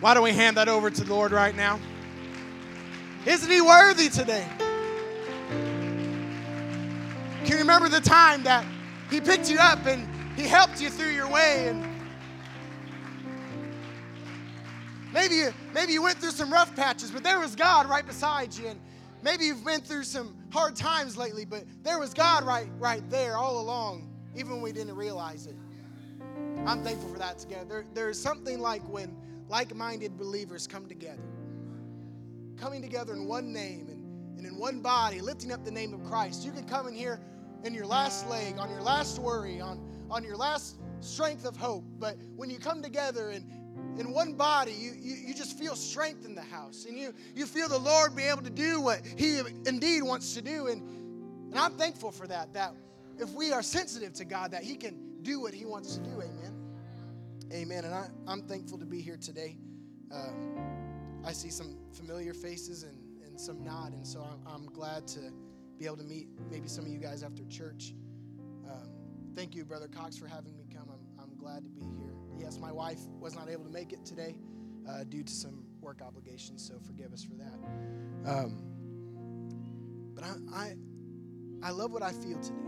Why don't we hand that over to the Lord right now? Isn't He worthy today? Can you remember the time that He picked you up and He helped you through your way and maybe you, maybe you went through some rough patches, but there was God right beside you and maybe you've been through some hard times lately, but there was God right right there all along, even when we didn't realize it. I'm thankful for that together. There, there's something like when like-minded believers come together. Coming together in one name and, and in one body, lifting up the name of Christ. You can come in here in your last leg, on your last worry, on, on your last strength of hope. But when you come together and in one body, you, you, you just feel strength in the house. And you, you feel the Lord be able to do what He indeed wants to do. And, and I'm thankful for that, that if we are sensitive to God, that He can do what He wants to do. Amen. Amen. And I, I'm thankful to be here today. Um, I see some familiar faces and, and some not. And so I'm, I'm glad to be able to meet maybe some of you guys after church. Um, thank you, Brother Cox, for having me come. I'm, I'm glad to be here. Yes, my wife was not able to make it today uh, due to some work obligations, so forgive us for that. Um, but I, I, I love what I feel today.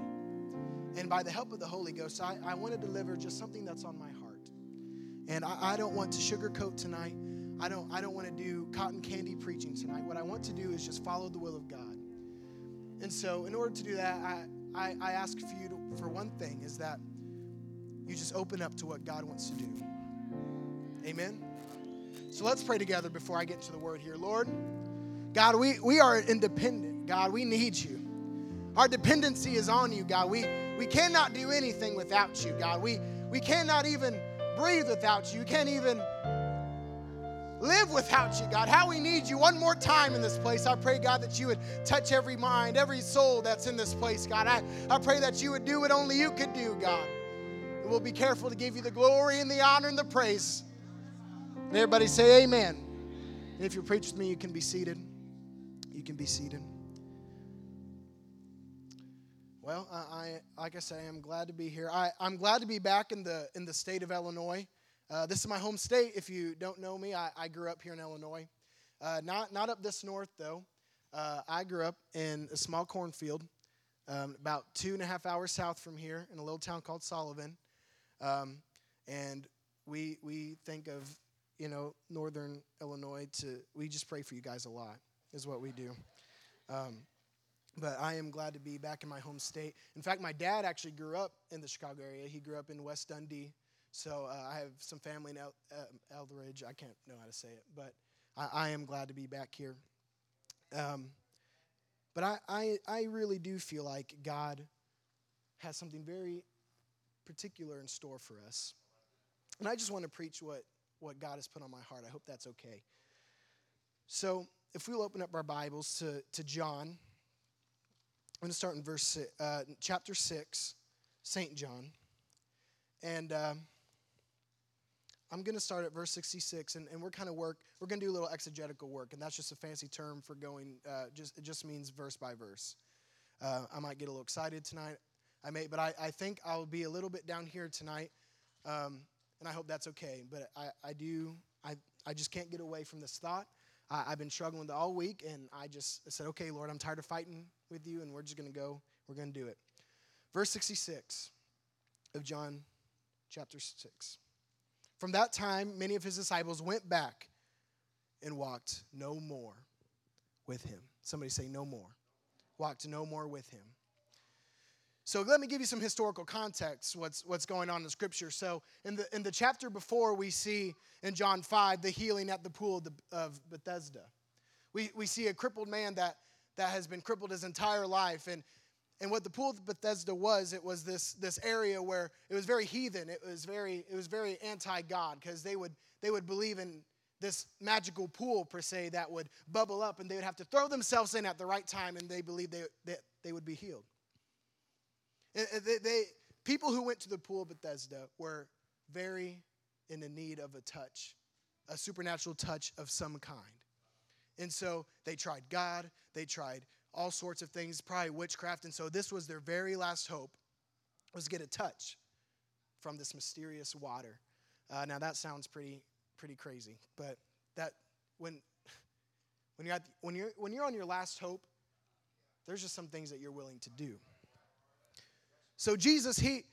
And by the help of the Holy Ghost, I, I want to deliver just something that's on my heart. And I, I don't want to sugarcoat tonight. I don't, I don't want to do cotton candy preaching tonight. What I want to do is just follow the will of God. And so, in order to do that, I, I, I ask for you to, for one thing is that you just open up to what God wants to do. Amen? So let's pray together before I get into the word here. Lord, God, we, we are independent. God, we need you. Our dependency is on you, God. We, we cannot do anything without you, God. We, we cannot even breathe without you. We can't even live without you, God. How we need you one more time in this place. I pray, God, that you would touch every mind, every soul that's in this place, God. I, I pray that you would do what only you could do, God. And we'll be careful to give you the glory and the honor and the praise. And everybody say amen. And if you preach with me, you can be seated. You can be seated. Well, I, I like I say, I'm glad to be here. I, I'm glad to be back in the in the state of Illinois. Uh, this is my home state. If you don't know me, I, I grew up here in Illinois. Uh, not not up this north though. Uh, I grew up in a small cornfield, um, about two and a half hours south from here, in a little town called Sullivan. Um, and we we think of you know northern Illinois to we just pray for you guys a lot is what we do. Um, but I am glad to be back in my home state. In fact, my dad actually grew up in the Chicago area. He grew up in West Dundee. So uh, I have some family in El- uh, Eldridge. I can't know how to say it, but I, I am glad to be back here. Um, but I, I, I really do feel like God has something very particular in store for us. And I just want to preach what, what God has put on my heart. I hope that's okay. So if we'll open up our Bibles to, to John I'm going to start in verse uh, chapter six, Saint John, and um, I'm going to start at verse 66, and, and we're kind of work. We're going to do a little exegetical work, and that's just a fancy term for going. Uh, just it just means verse by verse. Uh, I might get a little excited tonight. I may, but I, I think I'll be a little bit down here tonight, um, and I hope that's okay. But I, I do. I I just can't get away from this thought. I, have been struggling with it all week, and I just said, okay, Lord, I'm tired of fighting with you, and we're just going to go. We're going to do it. Verse 66 of John chapter 6. From that time, many of his disciples went back and walked no more with him. Somebody say, no more. Walked no more with him. So let me give you some historical context what's what's going on in scripture. So in the in the chapter before we see in John 5 the healing at the pool of, the, of Bethesda. We we see a crippled man that that has been crippled his entire life and and what the pool of Bethesda was, it was this this area where it was very heathen. It was very it was very anti-God because they would they would believe in this magical pool per se that would bubble up and they would have to throw themselves in at the right time and they believed they, they, they would be healed. They, they, people who went to the pool of Bethesda were very in the need of a touch, a supernatural touch of some kind. And so they tried God, they tried all sorts of things, probably witchcraft. And so this was their very last hope was get a touch from this mysterious water. Uh, now that sounds pretty pretty crazy. But that when when you're, at, when you're when you're on your last hope, there's just some things that you're willing to do. So Jesus, he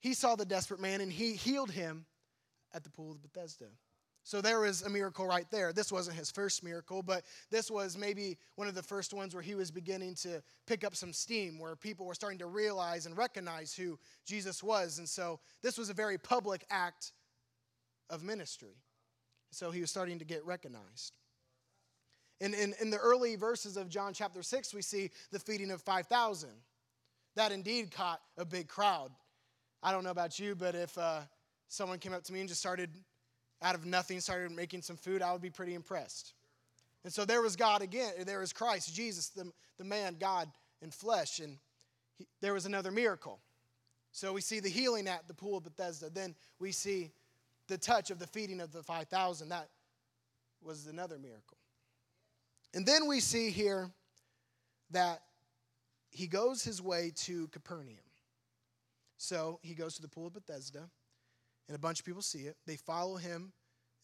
he saw the desperate man and he healed him at the pool of Bethesda. So there was a miracle right there. This wasn't his first miracle, but this was maybe one of the first ones where he was beginning to pick up some steam, where people were starting to realize and recognize who Jesus was. And so this was a very public act of ministry. So he was starting to get recognized. In, in, in the early verses of John chapter 6, we see the feeding of 5,000. That indeed caught a big crowd. I don't know about you, but if uh, someone came up to me and just started out of nothing started making some food, I would be pretty impressed. And so there was God again. There was Christ, Jesus, the, the man, God in flesh. And he, there was another miracle. So we see the healing at the pool of Bethesda. Then we see the touch of the feeding of the 5,000. That was another miracle. And then we see here that he goes his way to Capernaum. So he goes to the pool of Bethesda and a bunch of people see it. They follow him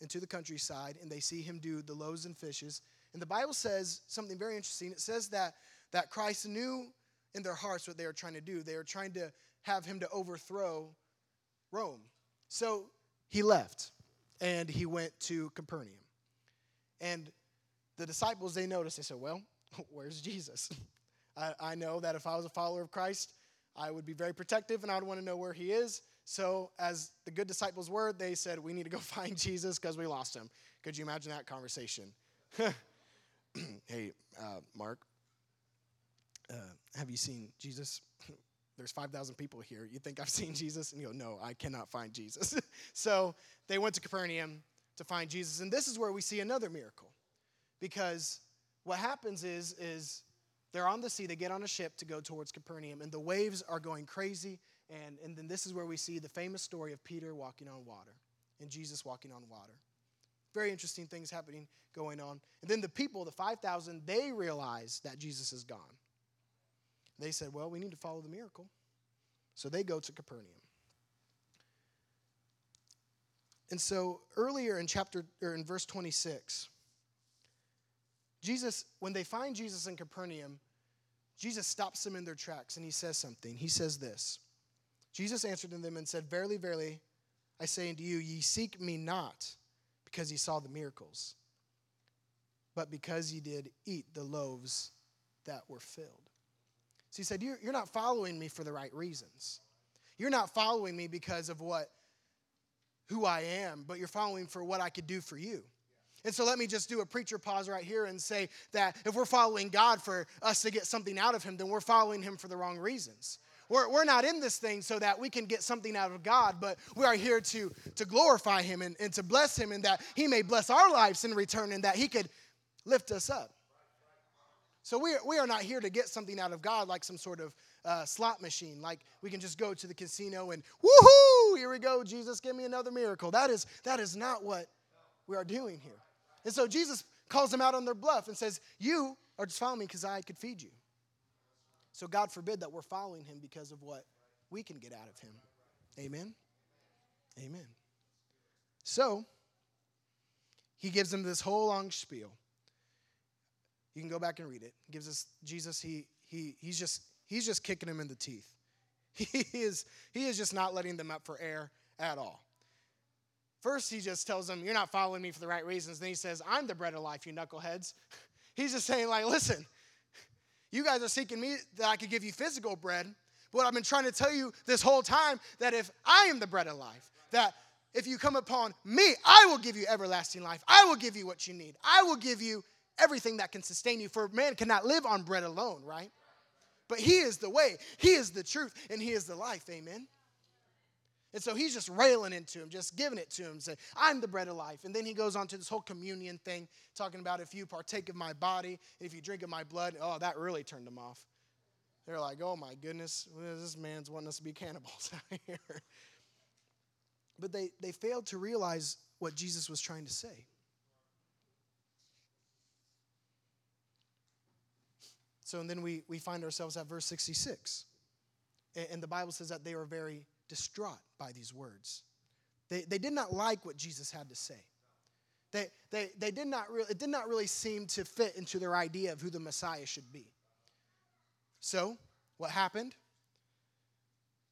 into the countryside and they see him do the loaves and fishes. And the Bible says something very interesting. It says that, that Christ knew in their hearts what they were trying to do. They were trying to have him to overthrow Rome. So he left and he went to Capernaum. And the disciples, they noticed, they said, Well, where's Jesus? I, I know that if I was a follower of Christ, I would be very protective and I would want to know where he is. So, as the good disciples were, they said, We need to go find Jesus because we lost him. Could you imagine that conversation? hey, uh, Mark, uh, have you seen Jesus? There's 5,000 people here. You think I've seen Jesus? And you go, No, I cannot find Jesus. so, they went to Capernaum to find Jesus. And this is where we see another miracle. Because what happens is, is they're on the sea, they get on a ship to go towards Capernaum, and the waves are going crazy and, and then this is where we see the famous story of Peter walking on water and Jesus walking on water. Very interesting things happening, going on. And then the people, the 5,000, they realize that Jesus is gone. They said, Well, we need to follow the miracle. So they go to Capernaum. And so earlier in chapter or in verse 26, Jesus, when they find Jesus in Capernaum, Jesus stops them in their tracks and he says something. He says this Jesus answered them and said, Verily, verily, I say unto you, ye seek me not because ye saw the miracles, but because ye did eat the loaves that were filled. So he said, You're, you're not following me for the right reasons. You're not following me because of what who I am, but you're following for what I could do for you. And so let me just do a preacher pause right here and say that if we're following God for us to get something out of Him, then we're following Him for the wrong reasons. We're, we're not in this thing so that we can get something out of God, but we are here to, to glorify Him and, and to bless Him, and that He may bless our lives in return, and that He could lift us up. So we are, we are not here to get something out of God like some sort of uh, slot machine, like we can just go to the casino and woohoo, here we go, Jesus, give me another miracle. That is, that is not what we are doing here. And so Jesus calls them out on their bluff and says, You are just following me because I could feed you. So God forbid that we're following him because of what we can get out of him. Amen. Amen. So he gives them this whole long spiel. You can go back and read it. He gives us Jesus, he he he's just he's just kicking him in the teeth. He is he is just not letting them up for air at all. First, he just tells them, You're not following me for the right reasons. Then he says, I'm the bread of life, you knuckleheads. He's just saying, like, listen, you guys are seeking me that I could give you physical bread. But what I've been trying to tell you this whole time that if I am the bread of life, that if you come upon me, I will give you everlasting life. I will give you what you need. I will give you everything that can sustain you. For man cannot live on bread alone, right? But he is the way, he is the truth, and he is the life. Amen. And so he's just railing into him, just giving it to him, saying, I'm the bread of life. And then he goes on to this whole communion thing, talking about if you partake of my body, if you drink of my blood, oh, that really turned them off. They're like, oh my goodness, this man's wanting us to be cannibals out here. But they, they failed to realize what Jesus was trying to say. So, and then we, we find ourselves at verse 66. And, and the Bible says that they were very distraught by these words. They, they did not like what Jesus had to say. They, they, they did not really, it did not really seem to fit into their idea of who the Messiah should be. So, what happened?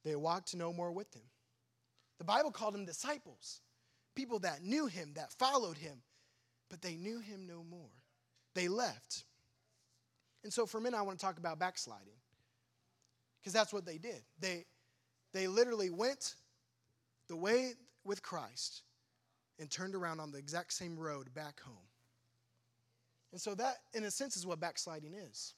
They walked no more with him. The Bible called them disciples, people that knew him, that followed him, but they knew him no more. They left. And so, for a minute, I want to talk about backsliding because that's what they did. They, they literally went the way with Christ and turned around on the exact same road back home. And so, that, in a sense, is what backsliding is.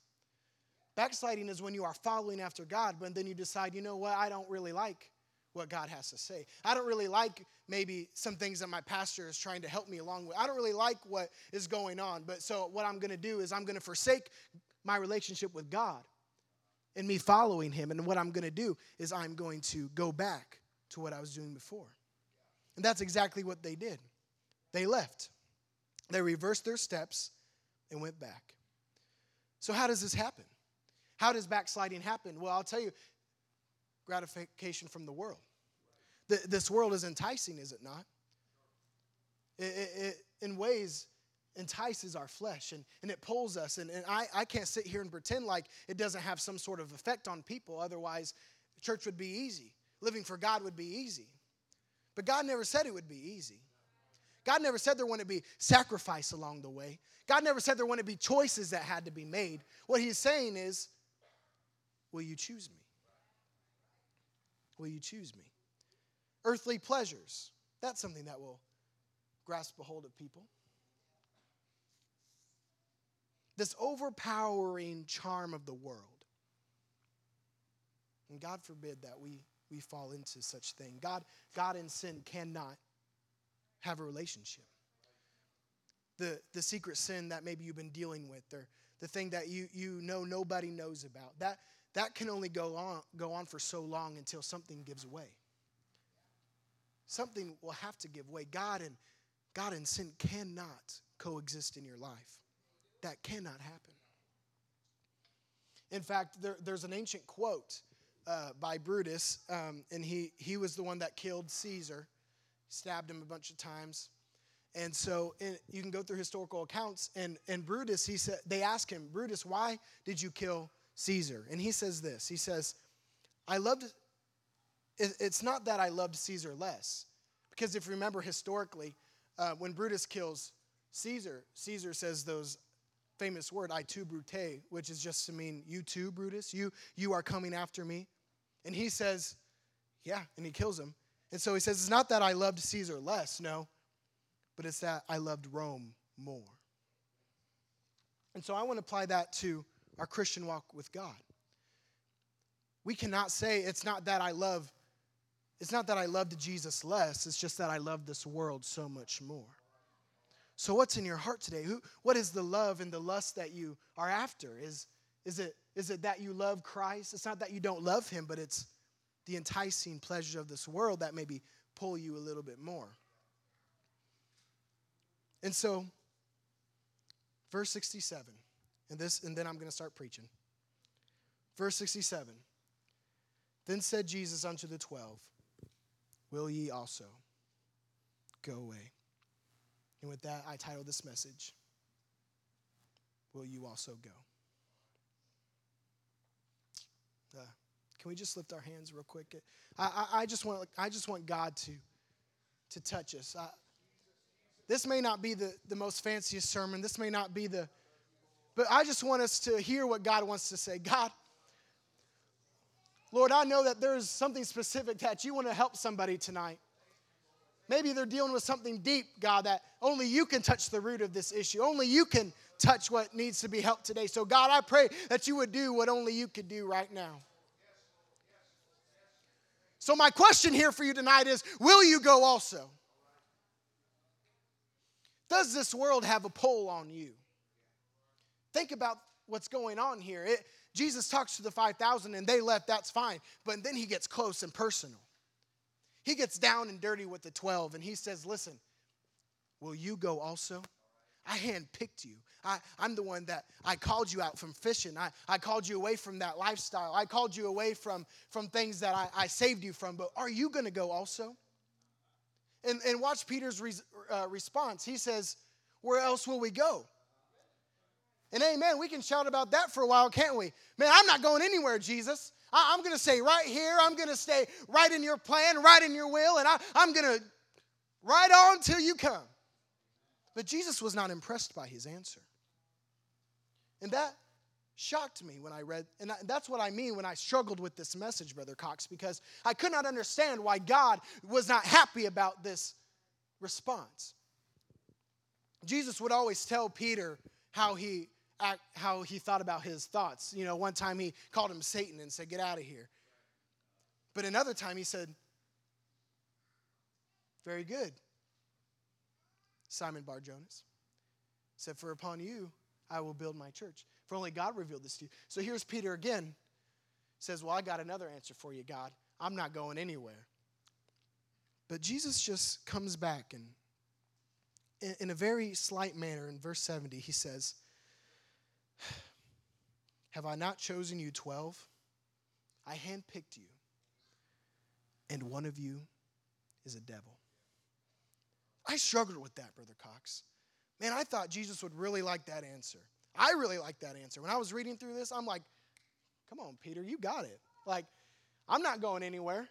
Backsliding is when you are following after God, but then you decide, you know what, I don't really like what God has to say. I don't really like maybe some things that my pastor is trying to help me along with. I don't really like what is going on, but so what I'm going to do is I'm going to forsake my relationship with God and me following Him. And what I'm going to do is I'm going to go back to what I was doing before. And that's exactly what they did. They left, they reversed their steps and went back. So, how does this happen? How does backsliding happen? Well, I'll tell you gratification from the world. The, this world is enticing, is it not? It, it, it, in ways, entices our flesh and, and it pulls us. And, and I, I can't sit here and pretend like it doesn't have some sort of effect on people. Otherwise, church would be easy. Living for God would be easy. But God never said it would be easy. God never said there wouldn't be sacrifice along the way. God never said there wouldn't be choices that had to be made. What He's saying is, Will you choose me? Will you choose me? Earthly pleasures, that's something that will grasp a hold of people. This overpowering charm of the world. And God forbid that we, we fall into such thing. God, God in sin cannot have a relationship. The, the secret sin that maybe you've been dealing with, or the thing that you, you know nobody knows about, that, that can only go on, go on for so long until something gives way. Something will have to give way. God and God and sin cannot coexist in your life. That cannot happen. In fact, there, there's an ancient quote uh, by Brutus, um, and he, he was the one that killed Caesar, stabbed him a bunch of times. And so in, you can go through historical accounts, and, and Brutus, he said, they ask him, Brutus, why did you kill Caesar. And he says this He says, I loved, it's not that I loved Caesar less. Because if you remember historically, uh, when Brutus kills Caesar, Caesar says those famous word, I too brute, which is just to mean, you too, Brutus, you, you are coming after me. And he says, yeah, and he kills him. And so he says, it's not that I loved Caesar less, no, but it's that I loved Rome more. And so I want to apply that to our Christian walk with God. We cannot say it's not that I love it's not that I loved Jesus less, it's just that I love this world so much more. So what's in your heart today? Who what is the love and the lust that you are after? Is is it is it that you love Christ? It's not that you don't love him, but it's the enticing pleasures of this world that maybe pull you a little bit more. And so verse 67 and this, and then I'm going to start preaching. Verse 67. Then said Jesus unto the twelve, Will ye also go away? And with that, I title this message, Will you also go? Uh, can we just lift our hands real quick? I, I, I, just, want, I just want God to, to touch us. I, this may not be the, the most fanciest sermon. This may not be the, but I just want us to hear what God wants to say. God, Lord, I know that there's something specific that you want to help somebody tonight. Maybe they're dealing with something deep, God, that only you can touch the root of this issue. Only you can touch what needs to be helped today. So, God, I pray that you would do what only you could do right now. So, my question here for you tonight is Will you go also? Does this world have a pull on you? Think about what's going on here. It, Jesus talks to the 5,000 and they left, that's fine. But then he gets close and personal. He gets down and dirty with the 12 and he says, Listen, will you go also? I handpicked you. I, I'm the one that I called you out from fishing. I, I called you away from that lifestyle. I called you away from, from things that I, I saved you from. But are you going to go also? And, and watch Peter's re- uh, response. He says, Where else will we go? And amen, we can shout about that for a while, can't we? Man, I'm not going anywhere, Jesus. I, am going to stay right here. I'm going to stay right in your plan, right in your will, and I, I'm going to ride on till you come. But Jesus was not impressed by his answer. And that shocked me when I read, and that's what I mean when I struggled with this message, Brother Cox, because I could not understand why God was not happy about this response. Jesus would always tell Peter how he act, how he thought about his thoughts. You know, one time he called him Satan and said, "Get out of here." But another time he said, "Very good, Simon Bar Jonas." Said, "For upon you I will build my church." For only God revealed this to you. So here's Peter again. Says, Well, I got another answer for you, God. I'm not going anywhere. But Jesus just comes back and in, a very slight manner in verse 70, he says, Have I not chosen you 12? I handpicked you, and one of you is a devil. I struggled with that, Brother Cox. Man, I thought Jesus would really like that answer. I really like that answer. When I was reading through this, I'm like, come on, Peter, you got it. Like, I'm not going anywhere.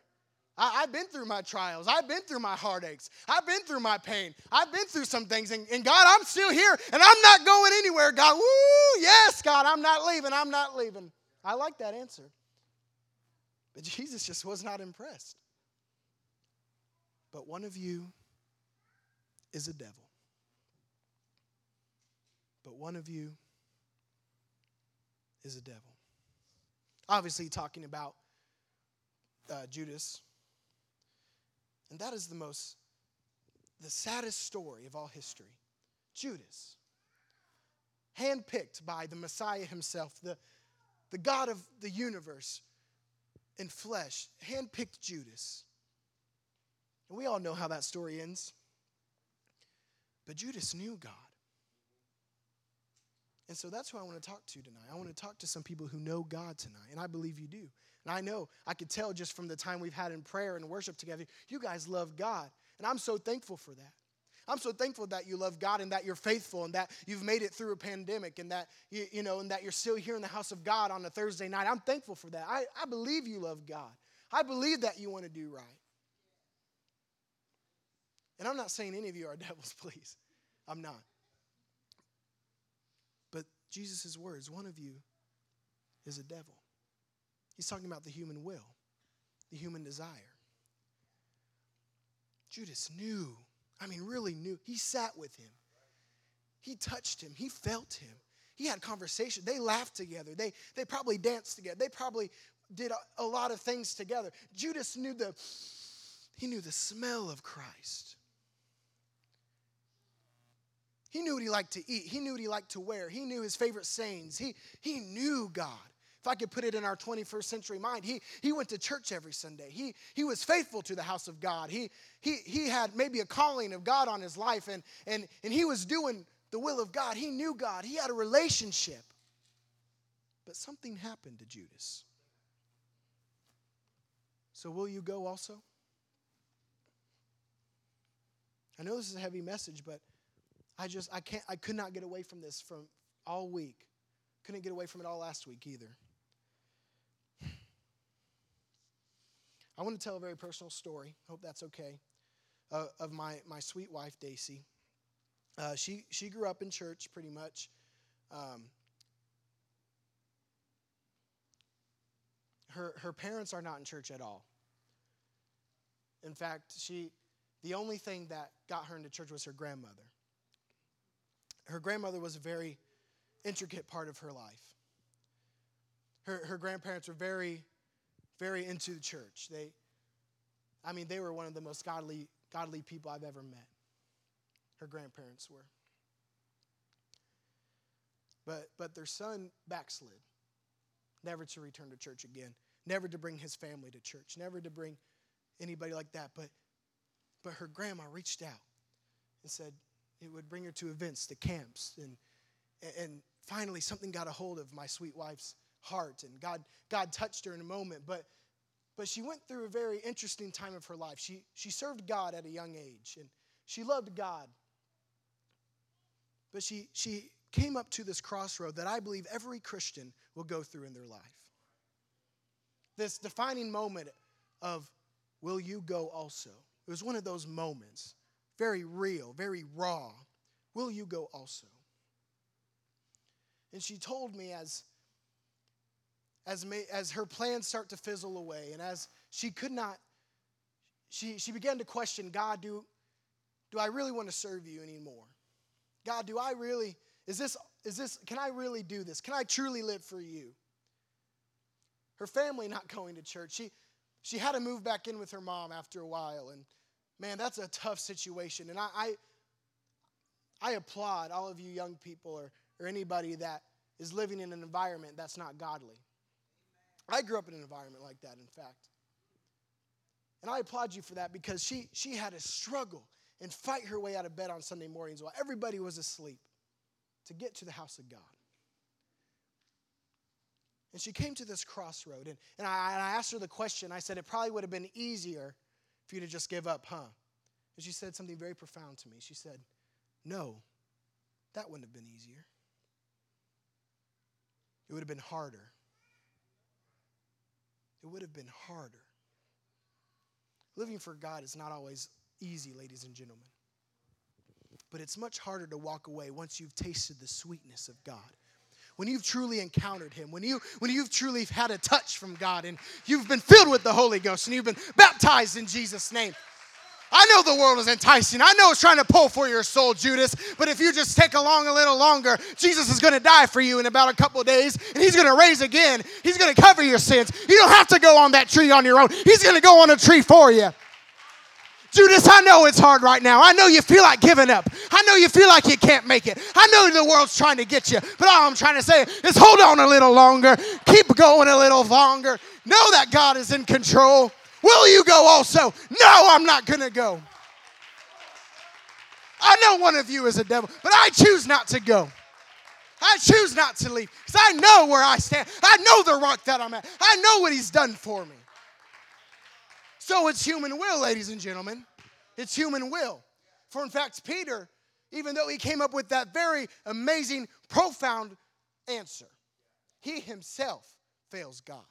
I, have been through my trials. I've been through my heartaches. I've been through my pain. I've been through some things. And, and, God, I'm still here and I'm not going anywhere. God, woo, yes, God, I'm not leaving. I'm not leaving. I like that answer. But Jesus just was not impressed. But one of you is a devil. But one of you is a devil. Obviously, talking about uh, Judas. And that is the most, the saddest story of all history. Judas, handpicked by the Messiah himself, the, the God of the universe in flesh, handpicked Judas. And we all know how that story ends. But Judas knew God. And so that's who I want to talk to tonight. I want to talk to some people who know God tonight, and I believe you do. And I know, I could tell just from the time we've had in prayer and worship together, you guys love God. And I'm so thankful for that. I'm so thankful that you love God and that you're faithful and that you've made it through a pandemic and that you, you know and that you're still here in the house of God on a Thursday night. I'm thankful for that. I, I believe you love God. I believe that you want to do right. And I'm not saying any of you are devils, please. I'm not. But Jesus' words, one of you is a devil. He's talking about the human will, the human desire. Judas knew, I mean, really knew. He sat with him, he touched him, he felt him. He had conversation. They laughed together. They, they probably danced together. They probably did a, a lot of things together. Judas knew the he knew the smell of Christ. He knew what he liked to eat. He knew what he liked to wear. He knew his favorite sayings. He, he knew God. I could put it in our 21st century mind, he, he went to church every Sunday. He, he was faithful to the house of God. He, he, he had maybe a calling of God on his life, and, and, and he was doing the will of God. He knew God. He had a relationship. But something happened to Judas. So, will you go also? I know this is a heavy message, but I just, I can't, I could not get away from this from all week. Couldn't get away from it all last week either. I want to tell a very personal story. Hope that's okay. Uh, of my, my sweet wife, Daisy. Uh, she, she grew up in church pretty much. Um, her, her parents are not in church at all. In fact, she, the only thing that got her into church was her grandmother her grandmother was a very intricate part of her life. Her, her grandparents were very, very into the church. They, I mean, they were one of the most godly, godly people I've ever met. Her grandparents were. But, but their son backslid, never to return to church again, never to bring his family to church, never to bring anybody like that. But, but her grandma reached out and said, it would bring her to events, to camps, and and finally something got a hold of my sweet wife's heart, and God God touched her in a moment. But but she went through a very interesting time of her life. She she served God at a young age, and she loved God. But she, she came up to this crossroad that I believe every Christian will go through in their life. This defining moment of, will you go also? It was one of those moments, very real, very raw. Will you go also? And she told me as, as, may, as her plans start to fizzle away and as she could not, she, she began to question God, do, do I really want to serve you anymore? God, do I really, is this, is this, can I really do this? Can I truly live for you? Her family not going to church. She, she had to move back in with her mom after a while. And man, that's a tough situation. And I, I, I applaud all of you young people or, or anybody that is living in an environment that's not godly. I grew up in an environment like that, in fact. And I applaud you for that because she, she had to struggle and fight her way out of bed on Sunday mornings while everybody was asleep to get to the house of God. And she came to this crossroad, and, and, I, and I asked her the question. I said, It probably would have been easier for you to just give up, huh? And she said something very profound to me. She said, No, that wouldn't have been easier. It would have been harder. It would have been harder. Living for God is not always easy, ladies and gentlemen. But it's much harder to walk away once you've tasted the sweetness of God. When you've truly encountered Him, when, you, when you've truly had a touch from God and you've been filled with the Holy Ghost and you've been baptized in Jesus' name. I know the world is enticing. I know it's trying to pull for your soul, Judas. But if you just take along a little longer, Jesus is going to die for you in about a couple days, and He's going to raise again. He's going to cover your sins. You don't have to go on that tree on your own. He's going to go on a tree for you. Judas, I know it's hard right now. I know you feel like giving up. I know you feel like you can't make it. I know the world's trying to get you. But all I'm trying to say is hold on a little longer. Keep going a little longer. Know that God is in control. Will you go also? No, I'm not going to go. I know one of you is a devil, but I choose not to go. I choose not to leave because I know where I stand. I know the rock that I'm at. I know what He's done for me. So it's human will, ladies and gentlemen. It's human will. For in fact, Peter, even though he came up with that very amazing, profound answer, he himself fails God.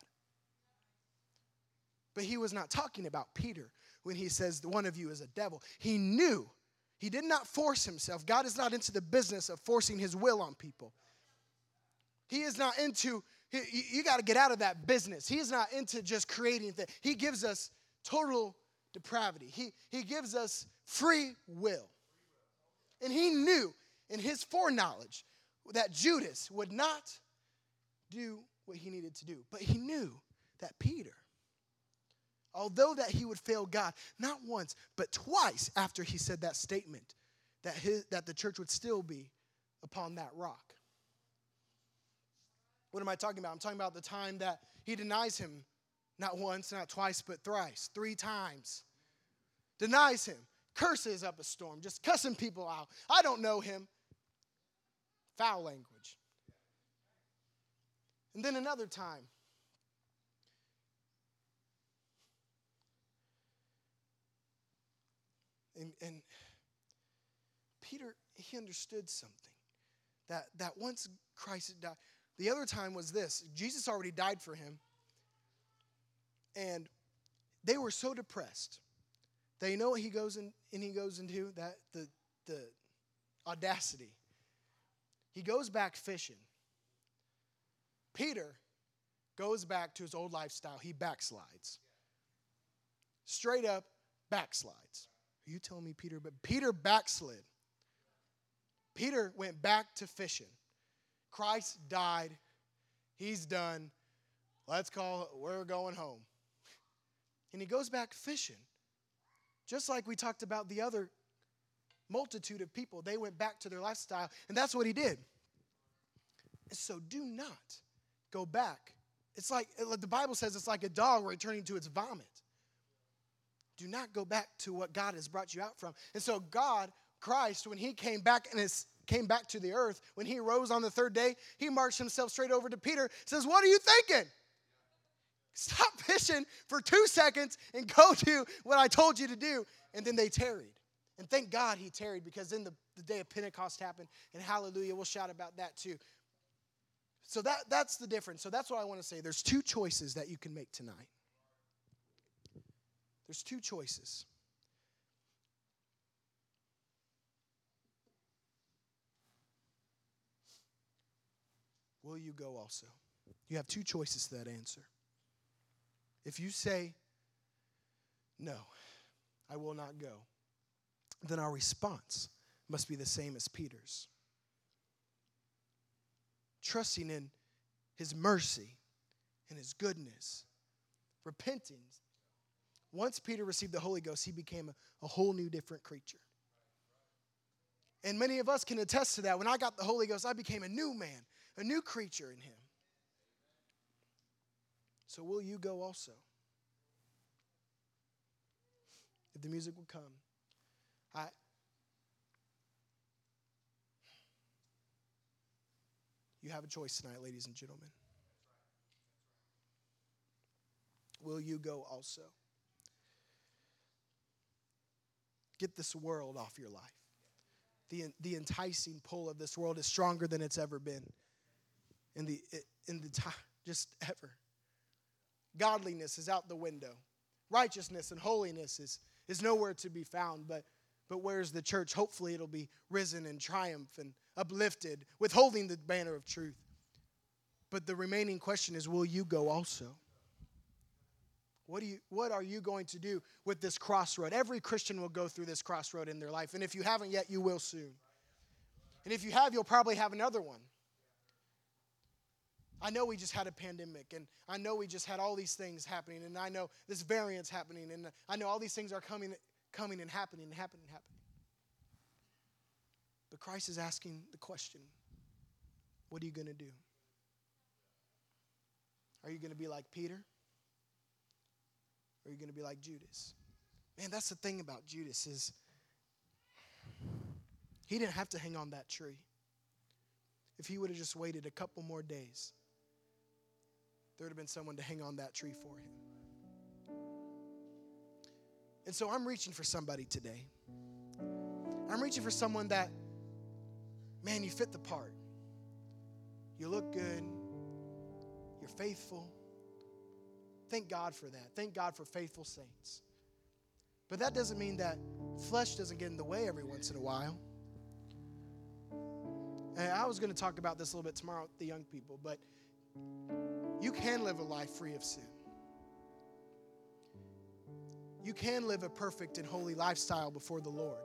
But he was not talking about Peter when he says one of you is a devil. He knew. He did not force himself. God is not into the business of forcing his will on people. He is not into, you got to get out of that business. He is not into just creating things. He gives us total depravity, he, he gives us free will. And he knew in his foreknowledge that Judas would not do what he needed to do. But he knew that Peter although that he would fail God, not once, but twice after he said that statement, that, his, that the church would still be upon that rock. What am I talking about? I'm talking about the time that he denies him, not once, not twice, but thrice, three times. Denies him, curses up a storm, just cussing people out. I don't know him. Foul language. And then another time, And, and Peter, he understood something. That, that once Christ died, the other time was this Jesus already died for him. And they were so depressed. They know what he goes in and he goes into that the the audacity. He goes back fishing. Peter goes back to his old lifestyle. He backslides. Straight up backslides. You telling me Peter? But Peter backslid. Peter went back to fishing. Christ died. He's done. Let's call we're going home. And he goes back fishing. Just like we talked about the other multitude of people, they went back to their lifestyle, and that's what he did. So do not go back. It's like the Bible says it's like a dog returning to its vomit do not go back to what God has brought you out from. And so God, Christ, when he came back and his came back to the earth, when he rose on the third day, he marched himself straight over to Peter, says, What are you thinking? Stop fishing for two seconds and go do what I told you to do. And then they tarried. And thank God he tarried because then the, the day of Pentecost happened, and hallelujah, we'll shout about that too. So that, that's the difference. So that's what I want to say. There's two choices that you can make tonight. There's two choices. Will you go also? You have two choices to that answer. If you say, No, I will not go, then our response must be the same as Peter's. Trusting in his mercy and his goodness, repenting. Once Peter received the Holy Ghost, he became a, whole new different creature. And many of us can attest to that. When I got the Holy Ghost, I became a new man, a new creature in him. So will you go also? If the music will come. I You have a choice tonight, ladies and gentlemen. Will you go also? Get this world off your life. The, the enticing pull of this world is stronger than it's ever been in the, in the time, just ever. Godliness is out the window. Righteousness and holiness is, is nowhere to be found, but, but where's the church? Hopefully, it'll be risen in triumph and uplifted, withholding the banner of truth. But the remaining question is will you go also? What, do you, what are you going to do with this crossroad? Every Christian will go through this crossroad in their life. And if you haven't yet, you will soon. And if you have, you'll probably have another one. I know we just had a pandemic, and I know we just had all these things happening, and I know this variant's happening, and I know all these things are coming, coming and happening and happening and happening. But Christ is asking the question what are you going to do? Are you going to be like Peter? Or are you going to be like Judas? Man, that's the thing about Judas is he didn't have to hang on that tree. If he would have just waited a couple more days, there would have been someone to hang on that tree for him. And so I'm reaching for somebody today. I'm reaching for someone that, man, you fit the part. You look good. You're faithful. Thank God for that. Thank God for faithful saints. But that doesn't mean that flesh doesn't get in the way every once in a while. And I was going to talk about this a little bit tomorrow with the young people, but you can live a life free of sin. You can live a perfect and holy lifestyle before the Lord.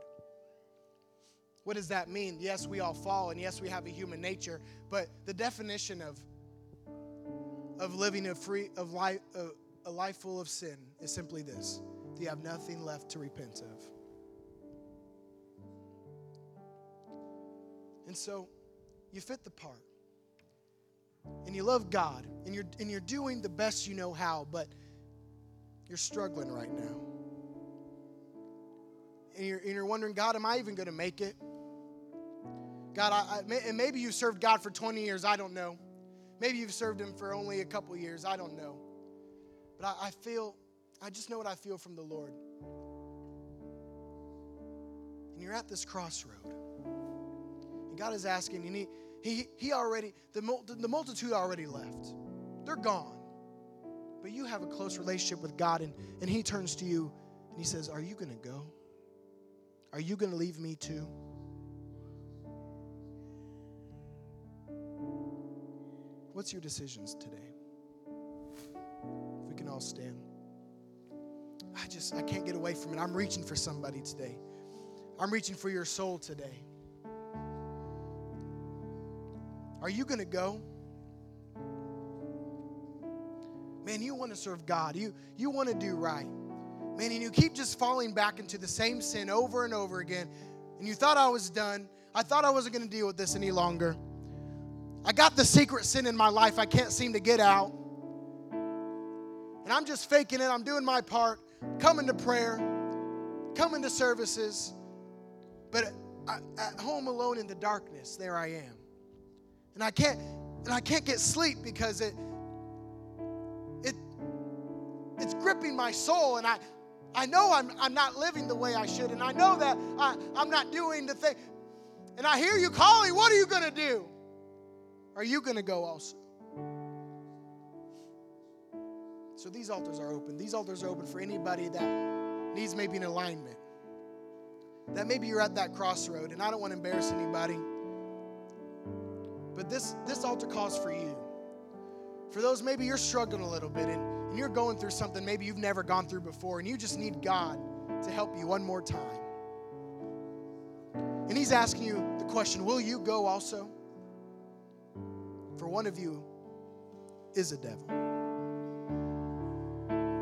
What does that mean? Yes, we all fall, and yes, we have a human nature, but the definition of, of living a free of life a, a life full of sin is simply this: you have nothing left to repent of. And so you fit the part and you love God and you're, and you're doing the best you know how, but you're struggling right now. And you're, and you're wondering, God, am I even going to make it? God, I, I, and maybe you've served God for 20 years, I don't know. Maybe you've served Him for only a couple years, I don't know. But I, I feel, I just know what I feel from the Lord. And you're at this crossroad. And God is asking, and He, he, he already, the, the multitude already left. They're gone. But you have a close relationship with God, and, and He turns to you and He says, Are you going to go? Are you going to leave me too? What's your decisions today? If we can all stand. I just, I can't get away from it. I'm reaching for somebody today. I'm reaching for your soul today. Are you going to go? Man, you want to serve God. You, you want to do right. Man, and you keep just falling back into the same sin over and over again. And you thought I was done. I thought I wasn't going to deal with this any longer. I got the secret sin in my life I can't seem to get out. And I'm just faking it. I'm doing my part, coming to prayer, coming to services. But at home alone in the darkness, there I am and I can't and I can't get sleep because it it it's gripping my soul and I I know I'm, I'm not living the way I should, and I know that I, I'm not doing the thing. And I hear you calling, what are you going to do? Are you going to go also? So these altars are open. These altars are open for anybody that needs maybe an alignment. That maybe you're at that crossroad, and I don't want to embarrass anybody. But this, this altar calls for you. For those, maybe you're struggling a little bit and, and you're going through something maybe you've never gone through before, and you just need God to help you one more time. And He's asking you the question Will you go also? For one of you is a devil.